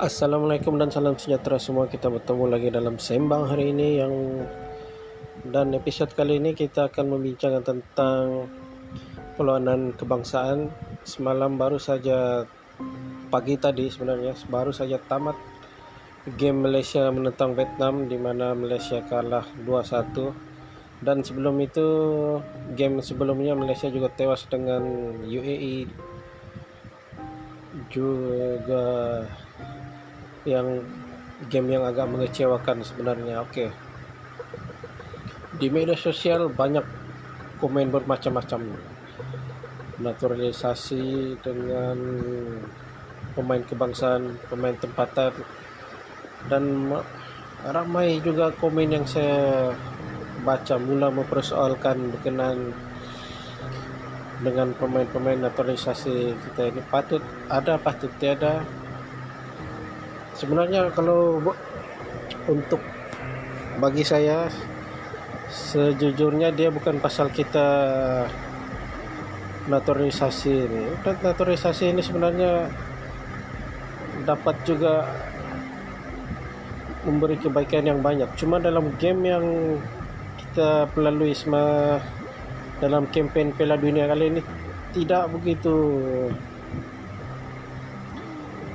Assalamualaikum dan salam sejahtera semua. Kita bertemu lagi dalam sembang hari ini yang dan episod kali ini kita akan membincangkan tentang perlawanan kebangsaan. Semalam baru saja pagi tadi sebenarnya baru saja tamat game Malaysia menentang Vietnam di mana Malaysia kalah 2-1 dan sebelum itu game sebelumnya Malaysia juga tewas dengan UAE juga yang game yang agak mengecewakan sebenarnya. Oke. Di media sosial banyak komen bermacam-macam. Naturalisasi dengan pemain kebangsaan, pemain tempatan dan ramai juga komen yang saya baca mula mempersoalkan berkenaan dengan pemain-pemain naturalisasi kita ini patut ada patut tiada. Sebenarnya kalau untuk bagi saya sejujurnya dia bukan pasal kita naturalisasi ini. Naturalisasi ini sebenarnya dapat juga memberi kebaikan yang banyak. Cuma dalam game yang kita melalui semua dalam kempen Piala Dunia kali ini tidak begitu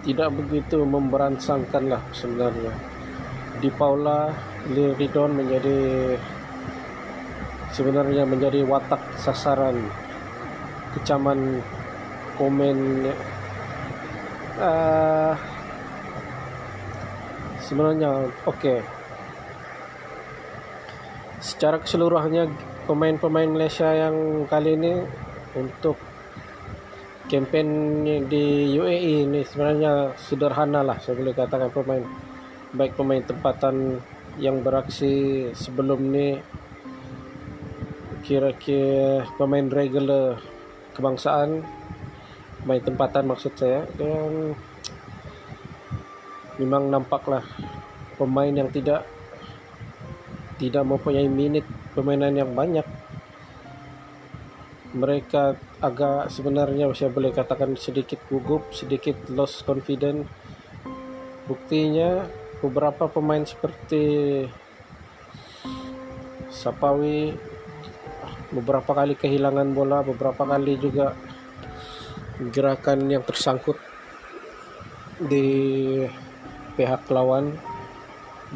tidak begitu memberansangkan lah sebenarnya di Paula Liridon menjadi sebenarnya menjadi watak sasaran kecaman komen uh, sebenarnya oke okay. secara keseluruhannya pemain-pemain Malaysia yang kali ini untuk Kempen di UAE ini sebenarnya sederhana lah saya boleh katakan pemain. Baik pemain tempatan yang beraksi sebelum ni kira-kira pemain regular kebangsaan pemain tempatan maksud saya dan memang nampaklah pemain yang tidak tidak mempunyai minit permainan yang banyak mereka agak sebenarnya saya boleh katakan sedikit gugup, sedikit lost confident. Buktinya beberapa pemain seperti Sapawi beberapa kali kehilangan bola, beberapa kali juga gerakan yang tersangkut di pihak lawan.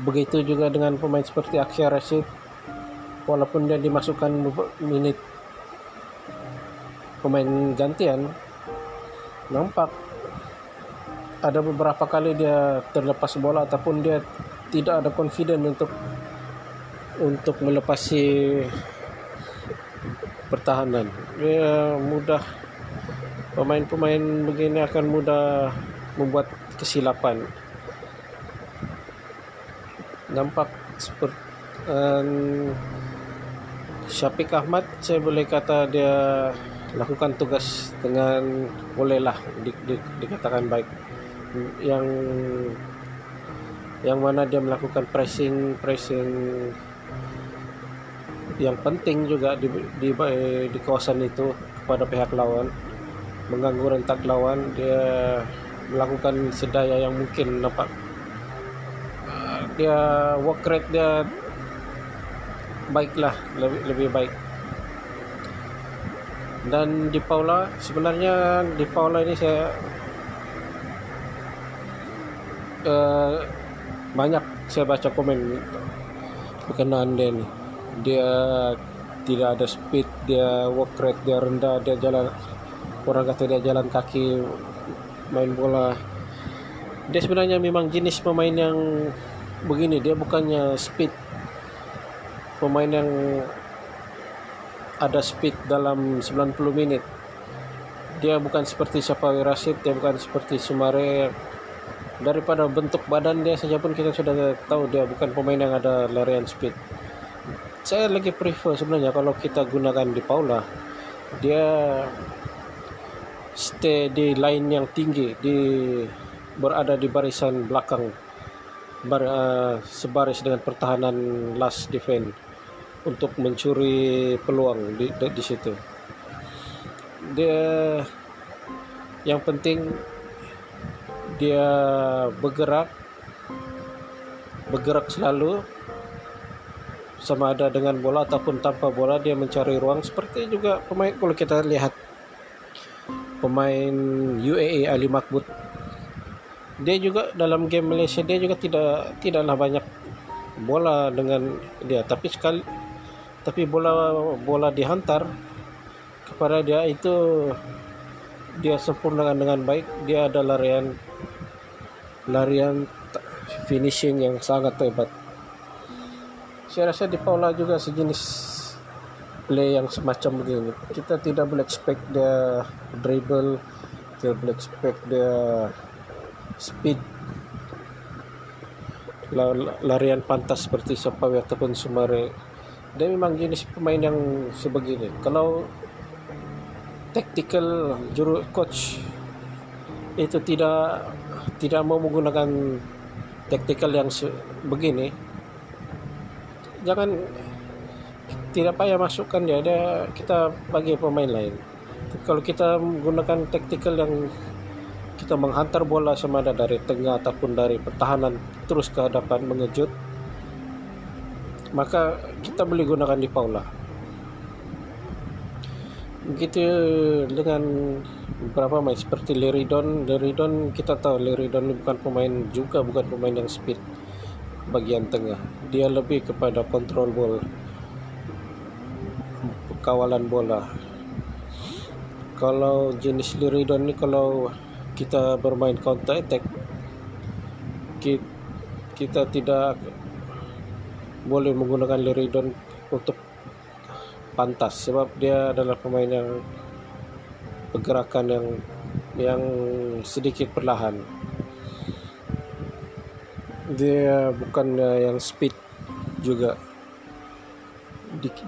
Begitu juga dengan pemain seperti Aksya Rashid walaupun dia dimasukkan menit pemain gantian nampak ada beberapa kali dia terlepas bola ataupun dia tidak ada confident untuk untuk melepasi pertahanan. Ya mudah pemain-pemain begini akan mudah membuat kesilapan. Nampak seperti um, Syafiq Ahmad saya boleh kata dia lakukan tugas dengan bolehlah di, di, dikatakan baik. Yang yang mana dia melakukan pressing pressing yang penting juga di, di, di kawasan itu kepada pihak lawan. Mengganggu rentak lawan dia melakukan sedaya yang mungkin nampak dia work rate dia baiklah lebih lebih baik. Dan di Paula sebenarnya di Paula ini saya uh, banyak saya baca komen berkenaan dia dia tidak ada speed dia work rate dia rendah dia jalan orang kata dia jalan kaki main bola. Dia sebenarnya memang jenis pemain yang begini dia bukannya speed pemain yang ada speed dalam 90 minit. Dia bukan seperti Syafawi Rashid, dia bukan seperti Sumare. Daripada bentuk badan dia saja pun kita sudah tahu dia bukan pemain yang ada larian speed. Saya lagi prefer sebenarnya kalau kita gunakan di Paula, dia stay di line yang tinggi, di berada di barisan belakang, bar, uh, sebaris dengan pertahanan last defense untuk mencuri peluang di, di, di situ. Dia yang penting dia bergerak bergerak selalu sama ada dengan bola ataupun tanpa bola dia mencari ruang seperti juga pemain kalau kita lihat pemain UAE Ali Makbut dia juga dalam game Malaysia dia juga tidak tidaklah banyak bola dengan dia tapi sekali tapi bola bola dihantar kepada dia itu dia sempurnakan dengan baik. Dia ada larian larian finishing yang sangat hebat. Saya rasa di Paula juga sejenis play yang semacam begini. Kita tidak boleh expect dia dribble tidak boleh expect dia speed. Larian pantas seperti Sapawi ataupun Sumare dia memang jenis pemain yang sebegini. Kalau tactical juru coach itu tidak tidak mau menggunakan tactical yang begini jangan tidak payah masukkan dia. Ada kita bagi pemain lain. Kalau kita menggunakan tactical yang kita menghantar bola sama ada dari tengah ataupun dari pertahanan terus ke hadapan mengejut maka kita boleh gunakan di Paula. Begitu dengan beberapa pemain seperti Leridon Leridon kita tahu Leridon bukan pemain juga bukan pemain yang speed bagian tengah. Dia lebih kepada kontrol bola kawalan bola. Kalau jenis Liridon ini kalau kita bermain counter attack kita tidak boleh menggunakan Liridon untuk pantas sebab dia adalah pemain yang pergerakan yang yang sedikit perlahan. Dia bukan yang speed juga.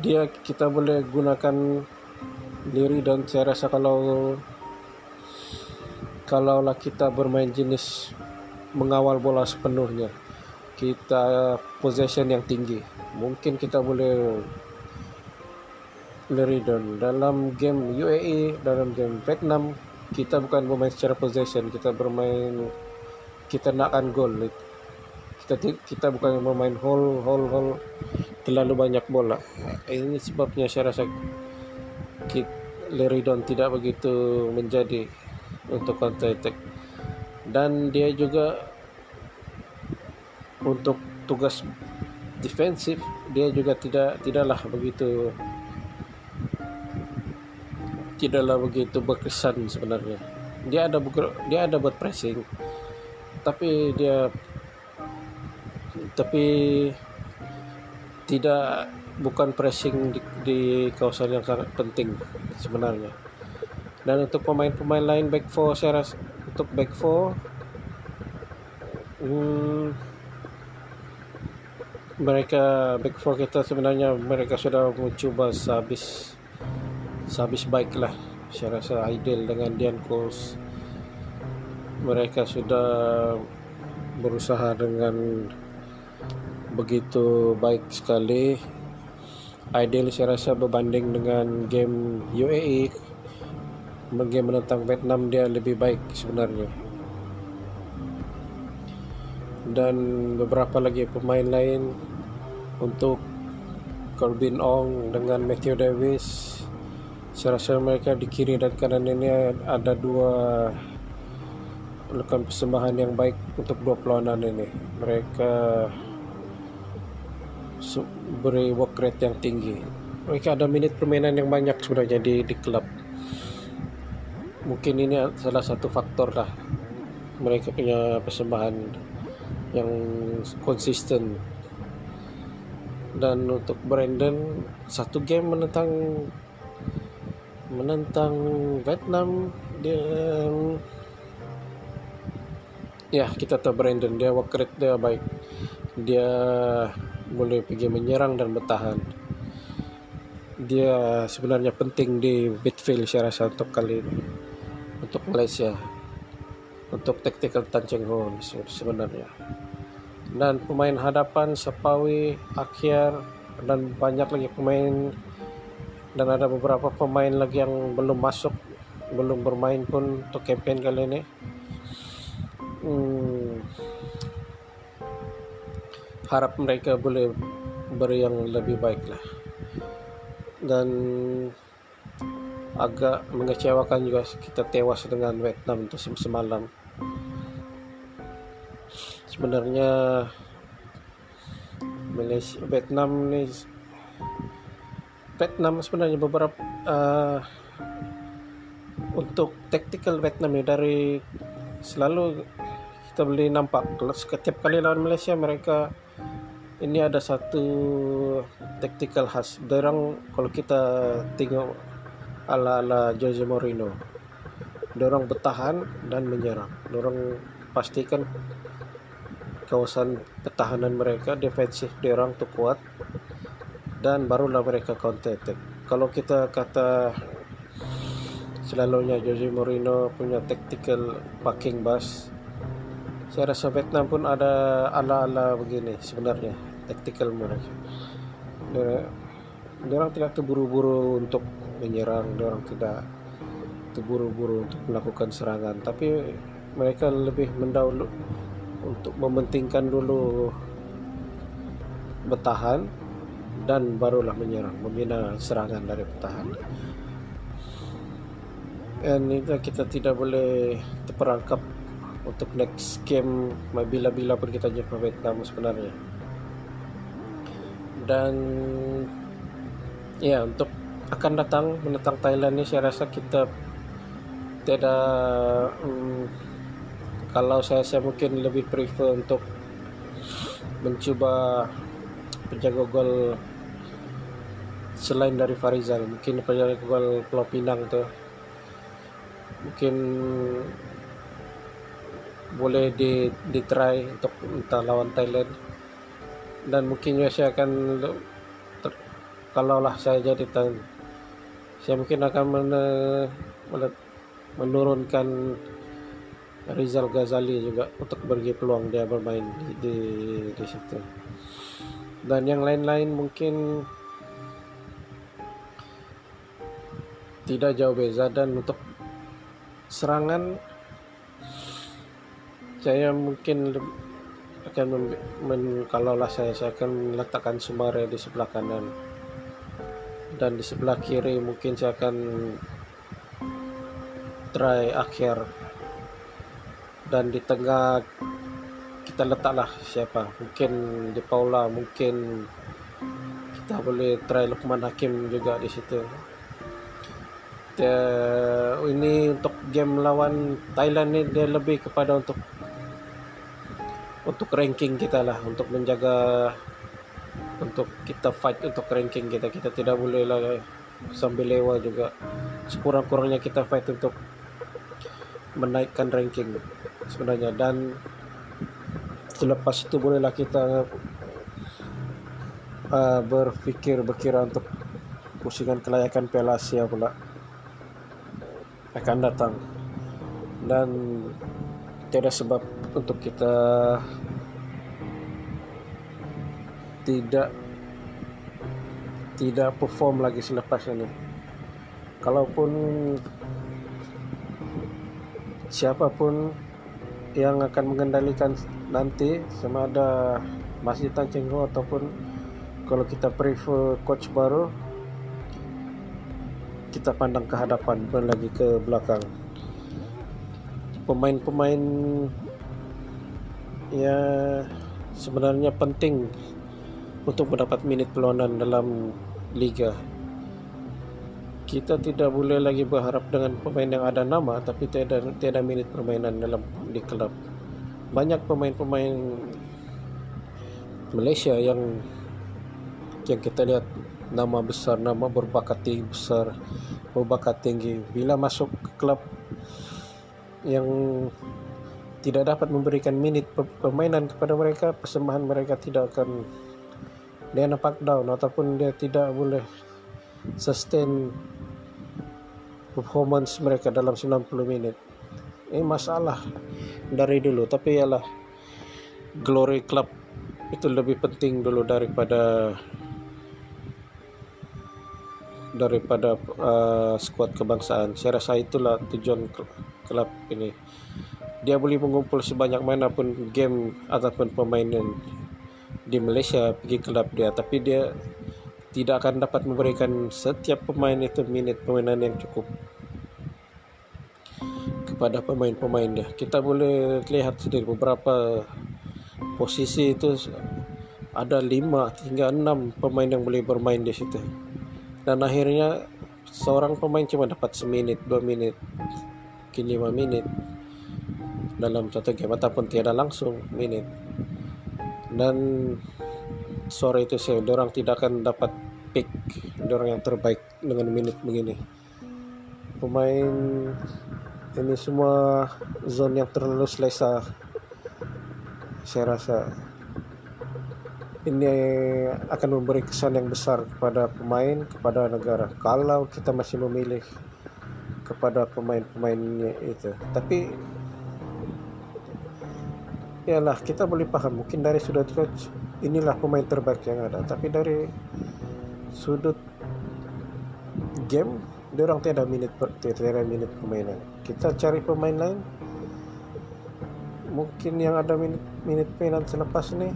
Dia kita boleh gunakan diri dan saya rasa kalau kalaulah kita bermain jenis mengawal bola sepenuhnya kita possession yang tinggi. Mungkin kita boleh Leridon dalam game UAE dalam game Vietnam kita bukan bermain secara possession. Kita bermain kita nakkan gol kita kita bukan memain hole hole hole terlalu banyak bola. Ini sebabnya saya rasa Kit Leridon tidak begitu menjadi untuk counter attack. Dan dia juga untuk tugas defensif dia juga tidak tidaklah begitu tidaklah begitu berkesan sebenarnya. Dia ada dia ada buat pressing tapi dia tapi tidak bukan pressing di, di kawasan yang sangat penting sebenarnya. Dan untuk pemain-pemain lain back four saya rasa untuk back four hmm, mereka back four kita sebenarnya mereka sudah mencoba sehabis sehabis baik lah. Saya rasa ideal dengan Dian Coles mereka sudah berusaha dengan begitu baik sekali. Ideal saya rasa berbanding dengan game UAE game menentang Vietnam dia lebih baik sebenarnya dan beberapa lagi pemain lain untuk Corbin Ong dengan Matthew Davis. Saya rasa mereka di kiri dan kanan ini ada dua melakukan persembahan yang baik untuk dua perlawanan ini. Mereka beri work rate yang tinggi. Mereka ada minit permainan yang banyak sebenarnya di di klub. Mungkin ini salah satu faktor lah mereka punya persembahan yang konsisten. Dan untuk Brandon satu game menentang menentang Vietnam dia ya kita tahu Brandon dia work rate dia baik. Dia boleh pergi menyerang dan bertahan. Dia sebenarnya penting di midfield saya rasa untuk kali ini. Untuk Malaysia untuk tactical Tan Cheng Ho sebenarnya. Dan pemain hadapan Sepawi, Akhir dan banyak lagi pemain dan ada beberapa pemain lagi yang belum masuk belum bermain pun untuk campaign kali ini. Hmm, harap mereka boleh beri yang lebih baik lah. Dan agak mengecewakan juga kita tewas dengan Vietnam itu semalam sebenarnya Malaysia Vietnam ini Vietnam sebenarnya beberapa uh, untuk tactical Vietnam ini dari selalu kita boleh nampak setiap kali lawan Malaysia mereka ini ada satu tactical khas. Dorang kalau kita tengok ala-ala Jose Mourinho, dorang bertahan dan menyerang. Dorang pastikan kawasan pertahanan mereka defensif dorang tu kuat dan barulah mereka attack. Kalau kita kata selalunya Jose Mourinho punya tactical parking bus, saya rasa Vietnam pun ada ala-ala begini sebenarnya tactical mereka. Orang tidak terburu-buru untuk menyerang, orang tidak terburu-buru untuk melakukan serangan, tapi mereka lebih mendahulu untuk mementingkan dulu bertahan dan barulah menyerang membina serangan dari pertahanan dan itu kita tidak boleh terperangkap untuk next game bila-bila pun kita jumpa Vietnam sebenarnya. Dan ya untuk akan datang menentang Thailand ini saya rasa kita tidak um, kalau saya saya mungkin lebih prefer untuk mencuba penjaga gol selain dari Farizal. Mungkin penjaga gol Pulau Pinang tu mungkin boleh di di try untuk entah lawan Thailand. Dan mungkin juga saya akan ter, kalaulah saya jadi saya mungkin akan men, menurunkan Rizal Ghazali juga untuk bagi peluang dia bermain di, di, di situ. Dan yang lain-lain mungkin tidak jauh beza. Dan untuk serangan saya mungkin akan men, men, kalaulah saya saya akan meletakkan Sumare di sebelah kanan. Dan di sebelah kiri mungkin saya akan try akhir dan di tengah kita letaklah siapa. Mungkin di Paula mungkin kita boleh try Lukman Hakim juga di situ. Dia, ini untuk game lawan Thailand ni dia lebih kepada untuk untuk ranking kita lah. Untuk menjaga untuk kita fight untuk ranking kita. Kita tidak boleh lah sambil lewat juga. Sekurang-kurangnya kita fight untuk menaikkan ranking sebenarnya. Dan selepas itu bolehlah kita uh, berfikir berkira untuk pusingan kelayakan Piala Asia pula akan datang. Dan tiada sebab untuk kita tidak tidak perform lagi selepas ini. Kalaupun siapapun yang akan mengendalikan nanti sama ada Masjid Tan Cheng ataupun kalau kita prefer coach baru kita pandang ke hadapan bukan lagi ke belakang. Pemain-pemain ya sebenarnya penting untuk mendapat minit peluangan dalam liga kita tidak boleh lagi berharap dengan pemain yang ada nama tapi tiada tiada minit permainan dalam di klub banyak pemain-pemain Malaysia yang yang kita lihat nama besar, nama berbakat tinggi besar, berbakat tinggi. Bila masuk ke klub yang tidak dapat memberikan minit permainan kepada mereka, persembahan mereka tidak akan dia nampak down ataupun dia tidak boleh sustain performance mereka dalam 90 minit. Ini masalah dari dulu, tapi ialah glory club itu lebih penting dulu daripada daripada uh, skuad kebangsaan. Saya rasa itulah tujuan klub ini. dia boleh mengumpul sebanyak mana pun game ataupun permainan di Malaysia pergi kelab dia tapi dia tidak akan dapat memberikan setiap pemain itu minit permainan yang cukup kepada pemain-pemain dia. Kita boleh lihat sendiri beberapa posisi itu ada lima hingga enam pemain yang boleh bermain di situ. Dan akhirnya seorang pemain cuma dapat seminit dua menit mungkin lima menit dalam satu game ataupun tiada langsung menit dan sore itu saya orang tidak akan dapat pick orang yang terbaik dengan menit begini. Pemain ini semua zone yang terlalu selesa saya rasa. Ini akan memberi kesan yang besar kepada pemain, kepada negara. Kalau kita masih memilih kepada pemain-pemainnya itu, tapi ialah kita boleh paham. Mungkin dari sudut coach inilah pemain terbaik yang ada, tapi dari sudut game dia orang tiada minit tiada minit permainan. Kita cari pemain lain. Mungkin yang ada minit minit permainan selepas ini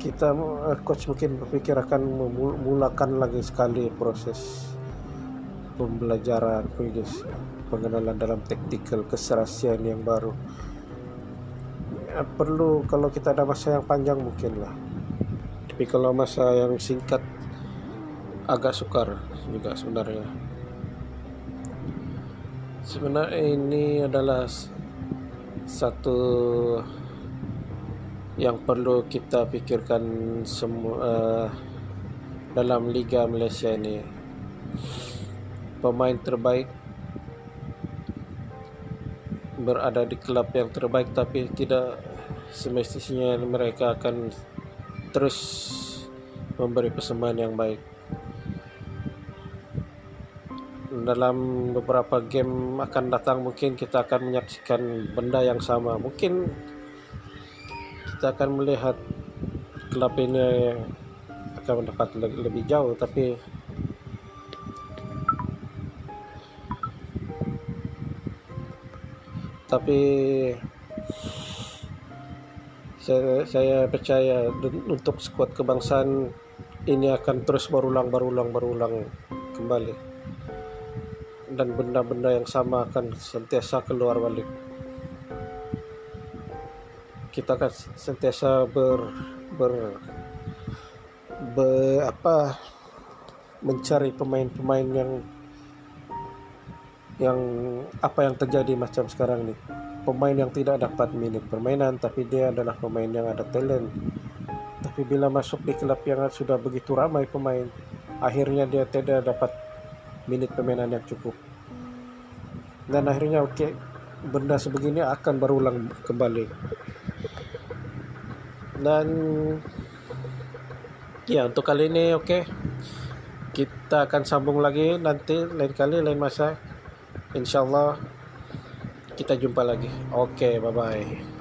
kita uh, coach mungkin berpikir akan memulakan lagi sekali proses pembelajaran pengenalan dalam taktikal keserasian yang baru. Ya, perlu kalau kita ada masa yang panjang mungkin lah tapi kalau masa yang singkat agak sukar juga sebenarnya. Sebenarnya ini adalah satu yang perlu kita pikirkan semua uh, dalam Liga Malaysia ini. Pemain terbaik berada di klub yang terbaik tapi tidak semestinya mereka akan terus memberi persembahan yang baik. Dalam beberapa game akan datang mungkin kita akan menyaksikan benda yang sama. Mungkin kita akan melihat klub ini akan mendapat lebih jauh tapi tapi saya, saya percaya untuk skuad kebangsaan ini akan terus berulang berulang berulang kembali. Dan benda-benda yang sama akan sentiasa keluar balik. Kita kan sentiasa ber ber, ber apa mencari pemain-pemain yang yang apa yang terjadi macam sekarang ni pemain yang tidak dapat minit permainan tapi dia adalah pemain yang ada talent. Tapi bila masuk di klub yang sudah begitu ramai pemain akhirnya dia tidak dapat minit permainan yang cukup. Dan akhirnya oke okay, benda sebegini akan berulang kembali. Dan ya untuk kali ini oke okay. kita akan sambung lagi nanti lain kali lain masa. Insyaallah kita jumpa lagi. Oke okay, bye bye